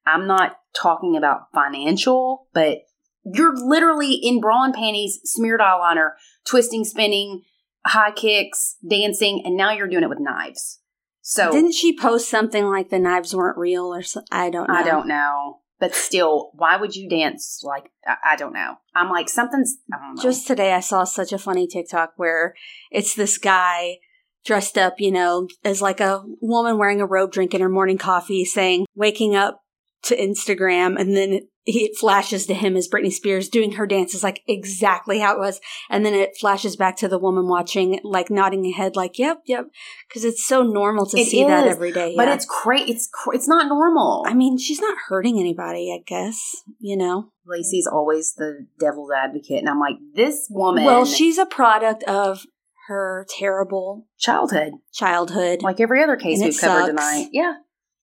I'm not talking about financial, but you're literally in bra and panties, smeared eyeliner, twisting, spinning, high kicks, dancing, and now you're doing it with knives. So Didn't she post something like the knives weren't real or something? I don't know. I don't know. But still, why would you dance like I, I don't know. I'm like something's I don't know. Just today, I saw such a funny TikTok where it's this guy dressed up, you know, as like a woman wearing a robe drinking her morning coffee saying, waking up to Instagram. And then he flashes to him as Britney Spears doing her dances like exactly how it was. And then it flashes back to the woman watching, like nodding her head, like, yep, yep. Cause it's so normal to It see that every day. but yeah. it's cra- it's cra- it's not normal. I mean, she's not hurting anybody, I guess, you know? Lacey's always the devil's advocate, and I'm like, this woman. Well, she's a product of her terrible childhood, childhood. like every other case we've covered sucks. tonight. Yeah,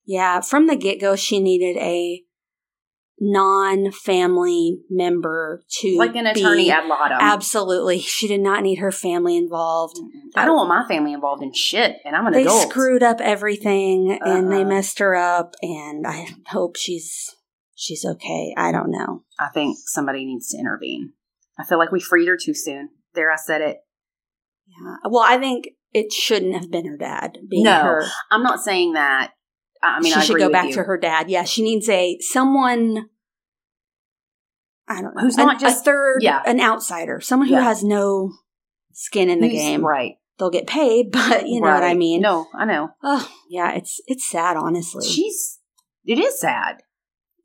Yeah, from the get go, she needed a non family member to like an attorney Be, ad litem. absolutely, she did not need her family involved. I don't want my family involved in shit, and I'm an They adult. They screwed up everything and they Uh-uh. messed her up, and I hope she's she's okay. I don't know. I think somebody needs to intervene. I feel like we freed her too soon. There, I said it. Yeah. Well, I think it shouldn't have been her dad being No, her. I'm not saying that. I mean, she I should go back you. to her dad. Yeah, she needs a someone. I don't know Who's an- not just- a third, yeah. an outsider, someone who Yeah. has no skin in the Who's- game. right? They'll get paid, but you know what I mean. No, I know. Oh, yeah, it's it's sad. Honestly, She's. It is sad.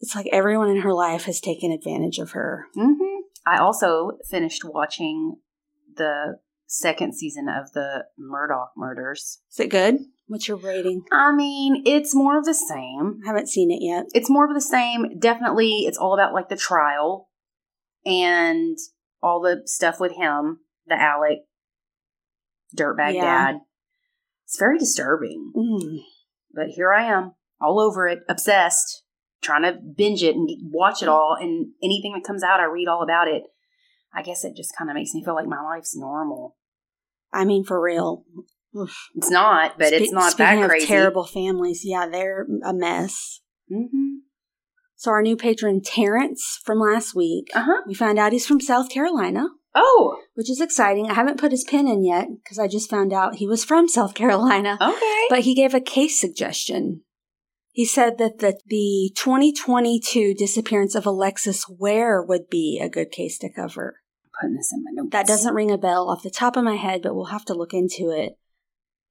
it's like everyone in her life has taken advantage of her. hmm I also finished watching the second season of the Murdaugh murders. Is it good? What's your rating? I mean, it's more of the same. I haven't seen it yet. It's more of the same. Definitely, it's all about like the trial and all the stuff with him, the Alec dirtbag Yeah. dad. It's very disturbing. Mm. But here I am, all over it, obsessed, trying to binge it and watch it all. And anything that comes out, I read all about it. I guess it just kind of makes me feel like my life's normal. I mean, for real. Oof. It's not, but it's Spe- not speaking that of crazy. terrible families, yeah, they're a mess. hmm So our new patron Terrence from last week, Uh huh. we found out he's from South Carolina, Oh, which is exciting. I haven't put his pin in yet because I just found out he was from South Carolina. okay. But he gave a case suggestion. He said that the, the 2022 disappearance of Alexis Ware would be a good case to cover. Putting this in my notes. That doesn't ring a bell off the top of my head, but we'll have to look into it.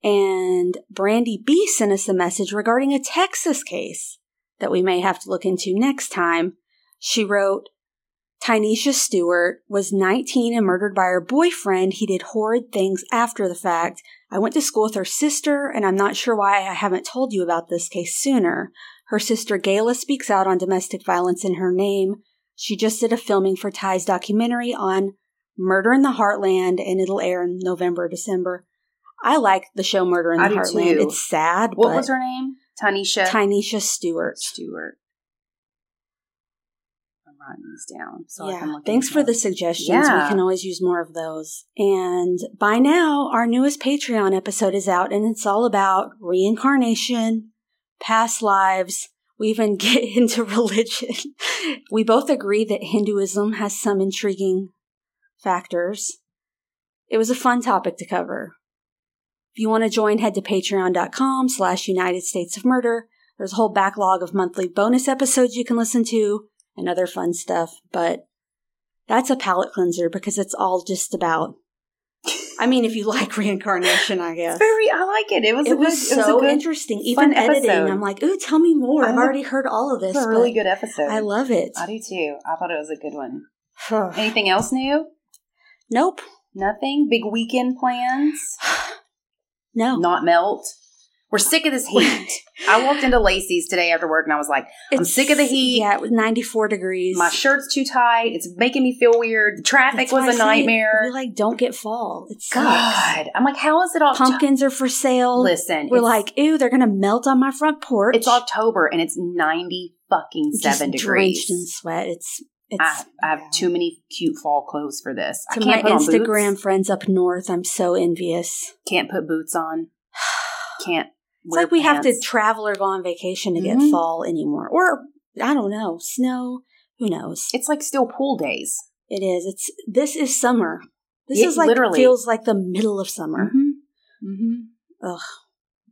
And Brandy B sent us a message regarding a Texas case that we may have to look into next time. She wrote, Tynesha Stewart was 19 and murdered by her boyfriend. He did horrid things after the fact. I went to school with her sister, and I'm not sure why I haven't told you about this case sooner. Her sister Gayla speaks out on domestic violence in her name. She just did a filming for Ty's documentary on Murder in the Heartland, and it'll air in November, December. I like the show Murder in the Heartland. too. It's sad, What was her name? Tanisha Tynesha Stewart. Stewart. I'm writing these down so I can yeah, thanks for the suggestions. Yeah. We can always use more of those. And by now, our newest Patreon episode is out, and it's all about reincarnation, past lives. We even get into religion. we both agree that Hinduism has some intriguing factors. It was a fun topic to cover. If you want to join, head to patreon.com slash United States of Murder. There's a whole backlog of monthly bonus episodes you can listen to and other fun stuff, but that's a palate cleanser because it's all just about. I mean, if you like reincarnation, I guess. It's very. I like it. It was. It a good, was it was so a good, interesting. Even editing, episode. I'm like, ooh, tell me more. I've already heard all of this. was a really good episode. I love it. I do too. I thought it was a good one. Anything else new? nope. Nothing. Big weekend plans. No. Not melt. We're sick of this heat. I walked into Lacey's today after work and I was like, I'm It's- sick of the heat. Yeah, it was 94 degrees. my shirt's too tight. It's making me feel weird. The traffic That's was a nightmare. We like don't get fall. It sucks. God. I'm like, how is it all Pumpkins are for sale. Listen, We're like, ew, they're gonna melt on my front porch. It's October and it's 90 fucking Just seven degrees. drenched in sweat. It's it's. I, I have too many cute fall clothes for this. to I my can't put on Instagram friends up north, I'm so envious. Can't put boots on. Can't. It's like we have to travel or go on vacation to Mhm. get fall anymore, or I don't know, snow. Who knows? It's like still pool days. It is. It's this is summer. This Yeah, is like literally. feels like the middle of summer. Mm-hmm. Mm-hmm. Ugh.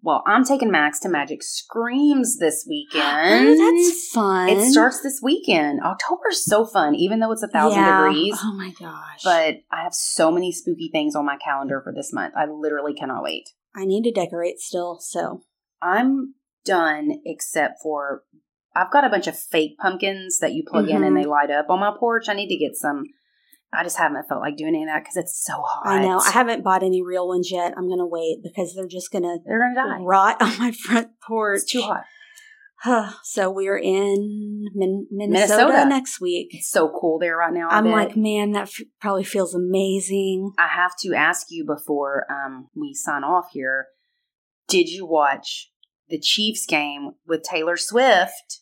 Well, I'm taking Max to Magic Screams this weekend. Oh, that's fun. It starts this weekend. October's so fun, even though it's a thousand Yeah. degrees. Oh my gosh! But I have so many spooky things on my calendar for this month. I literally cannot wait. I need to decorate still. So I'm done except for I've got a bunch of fake pumpkins that you plug in Mhm. and they light up on my porch. I need to get some. I just haven't felt like doing any of that because it's so hot. I know I haven't bought any real ones yet. I'm gonna wait because they're just gonna They're gonna die. rot on my front porch. It's too hot. So we're in Min- Minnesota, Minnesota. next week. It's so cool there right now. I I'm bet. like, man, that f- probably feels amazing. I have to ask you before um, we sign off here. Did you watch the Chiefs game with Taylor Swift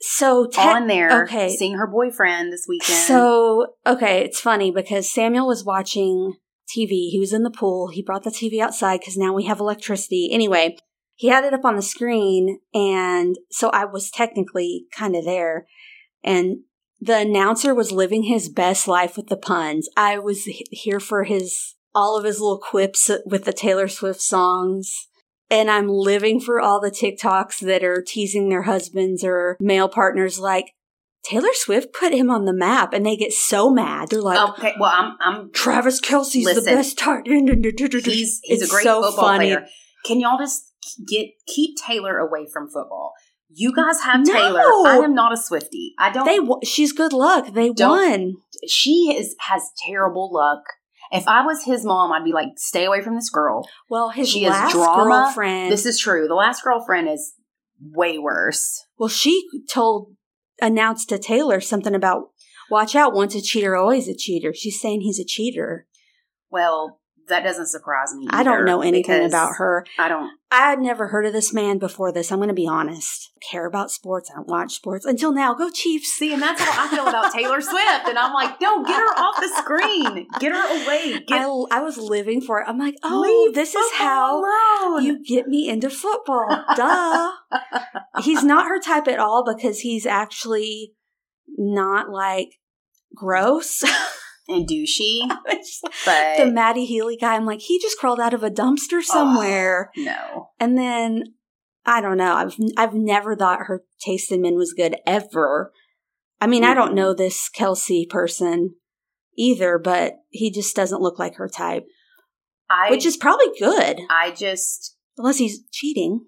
So te- on there, okay. seeing her boyfriend this weekend? So, okay, it's funny because Samuel was watching TV. He was in the pool. He brought the TV outside because now we have electricity. Anyway, he had it up on the screen. And so I was technically kind of there. And the announcer was living his best life with the puns. I was here for his, all of his little quips with the Taylor Swift songs. And I'm living for all the TikToks that are teasing their husbands or male partners like, Taylor Swift put him on the map and they get so mad. They're like, okay, well, I'm I'm Travis Kelce's Listen, the best tight end. he's he's It's a great so football funny. player. Can y'all just get keep Taylor away from football? You guys have No. Taylor. I am not a Swifty. I don't. They, she's good luck. They won. she is has terrible luck. If I was his mom, I'd be like, stay away from this girl. Well, his She last drama. girlfriend. This is true. The last girlfriend is way worse. well, she told, announced to Taylor something about, watch out, once a cheater, always a cheater. She's saying he's a cheater. Well, that doesn't surprise me. I don't know anything about her. I don't. I had never heard of this man before this. I'm going to be honest. I care about sports. I don't watch sports until now. Go Chiefs. See, and that's how I feel about Taylor Swift. And I'm like, no, get her off the screen. Get her away. Get I, I was living for it. I'm like, oh, leave this is how alone. you get me into football. Duh. he's not her type at all because he's actually not like gross. and douchey, but the Matty Healy guy, I'm like, he just crawled out of a dumpster somewhere. no. And then I don't know. I've I've never thought her taste in men was good ever. I mean, I don't know this Kelce person either, but he just doesn't look like her type, I which is probably good, I just unless he's cheating.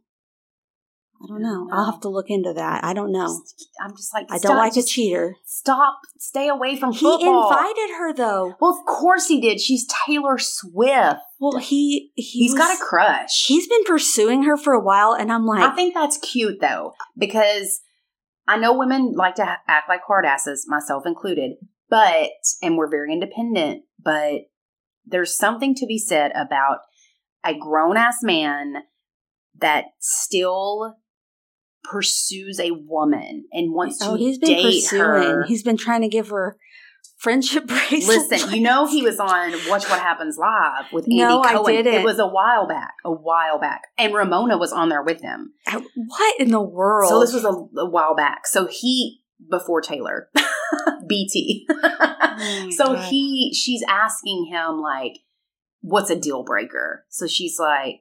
I don't know. I'll have to look into that. I don't know. I'm just like I stop, don't like a just cheater. Stop. Stay away from He football. invited her though. Well, of course he did. She's Taylor Swift. Well, he, he He's was- got a crush. He's been pursuing her for a while, and I'm like, I think that's cute though, because I know women like to act like hard asses, myself included, but, and we're very independent, but there's something to be said about a grown ass man that still pursues a woman and wants oh, to oh, he's been date pursuing. her. He's been trying to give her friendship bracelets. Listen, you know he was on Watch What Happens Live with Andy No, I Cohen. didn't. It was a while back, a while back, and Ramona was on there with him. Uh, what in the world? So this was a, a while back. So he before Taylor, BT. Oh so God. he, she's asking him like, "What's a deal breaker?" So she's like,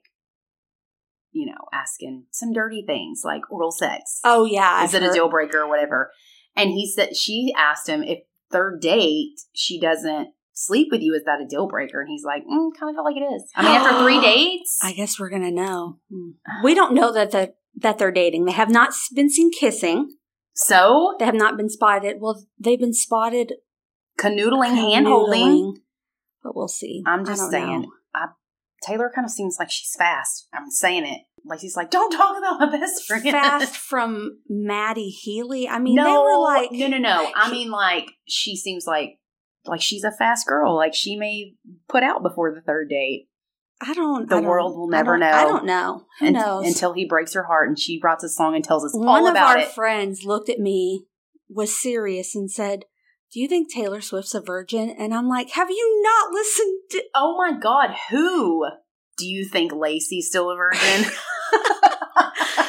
you know, asking some dirty things like oral sex. Oh yeah, Is I've it a deal breaker or whatever? And he said she asked him if third date she doesn't sleep with you is that a deal breaker? And he's like, mm, kind of feel like it is. I mean, after three dates, I guess we're gonna know. Hmm. We don't know that the, that they're dating. They have not been seen kissing. so They have not been spotted. Well, they've been spotted canoodling, hand holding. but we'll see. I'm just saying. know. I, Taylor kind of seems like she's fast. I'm saying it. Like she's like, don't talk about my best friend. Fast from Matty Healy. I mean, no, they were like, no, no, no. I mean, like she seems like like she's a fast girl. Like she may put out before the third date. I don't. The I don't- world will never don't- know. I don't know. Who un- knows? until he breaks her heart and she writes a song and tells us One all about it. One of our friends looked at me, was serious, and said, "Do you think Taylor Swift's a virgin?" And I'm like, "Have you not listened to?" oh my god, who do you think Lacey's still a virgin?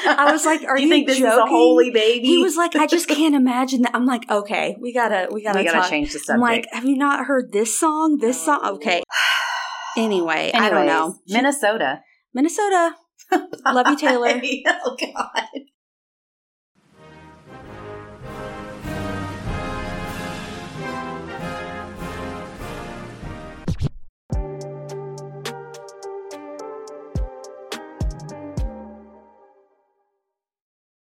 I was like, "Are you, you think this is a joking?" holy baby? He was like, "I just can't imagine that." I'm like, "Okay, we gotta, we gotta, we gotta talk." change the subject." I'm like, "Have you not heard this song? This song?" Okay. Anyway, I don't know. Minnesota. Minnesota. Love you, Taylor. oh God.